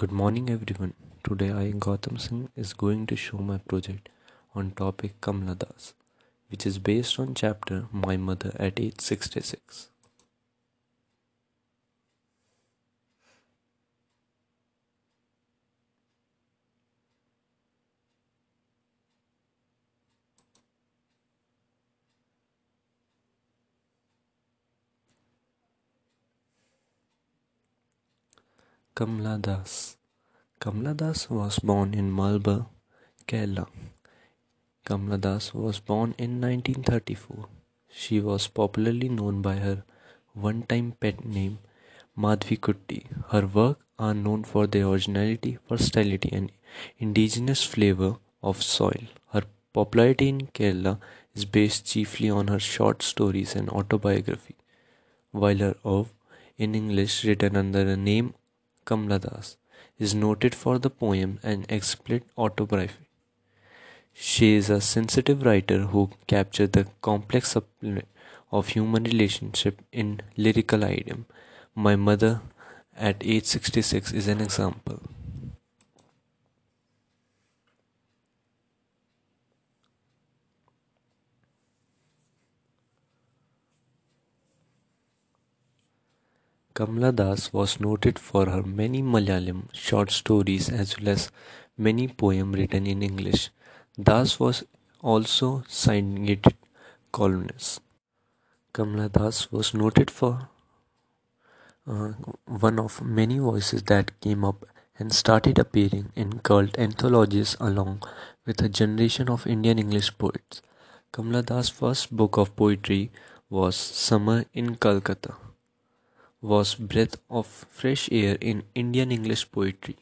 Good morning everyone. Today I Gautam Singh is going to show my project on topic Kamla Das which is based on chapter My Mother at age 66. Kamla Das Kamla Das was born in Malabar, Kerala. Kamla Das was born in 1934. She was popularly known by her one-time pet name Madhvi Kutti. Her work are known for their originality, versatility and indigenous flavor of soil. Her popularity in Kerala is based chiefly on her short stories and autobiography, while her of in English written under the name Kamla Das is noted for the poem and explicit autobiography. She is a sensitive writer who captured the complex of human relationship in lyrical idiom. My mother at age 66 is an example. Kamla Das was noted for her many Malayalam short stories as well as many poems written in English. Das was also syndicated columnist. Kamla Das was noted for uh, one of many voices that came up and started appearing in cult anthologies along with a generation of Indian English poets. Kamla Das' first book of poetry was Summer in Calcutta was breath of fresh air in Indian English poetry.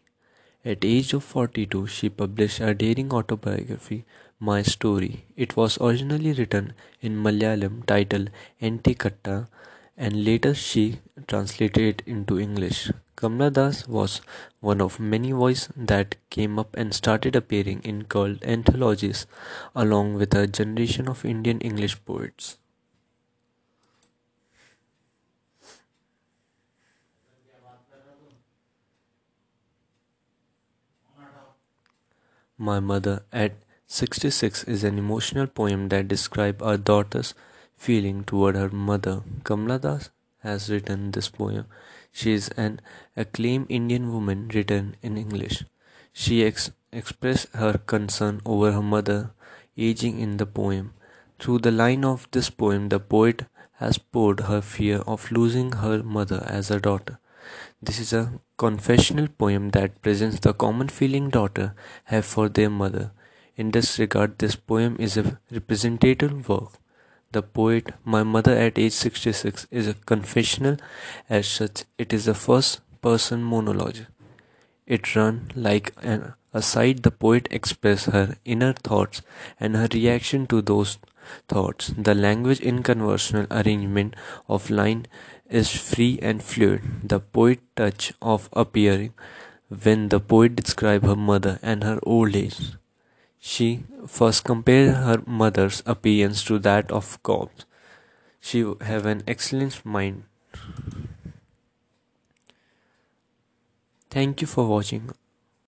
At age of 42, she published a daring autobiography, My Story. It was originally written in Malayalam titled Ente Katha and later she translated it into English. Kamla Das was one of many voices that came up and started appearing in cult anthologies along with a generation of Indian English poets. My Mother at 66 is an emotional poem that describes a daughter's feeling toward her mother. Kamla Das has written this poem. She is an acclaimed Indian woman written in English. She ex- expressed her concern over her mother aging in the poem. Through the line of this poem, the poet has poured her fear of losing her mother as a daughter. This is a confessional poem that presents the common feeling daughter have for their mother. In this regard, this poem is a representative work. The poet, My Mother at age 66, is a confessional. As such, it is a first person monologue. It runs like an aside the poet expresses her inner thoughts and her reaction to those thoughts. The language in conversational arrangement of line is free and fluid. The poet touch of appearing when the poet describes her mother and her old age. She first compared her mother's appearance to that of corpse. She have an excellent mind. Thank you for watching.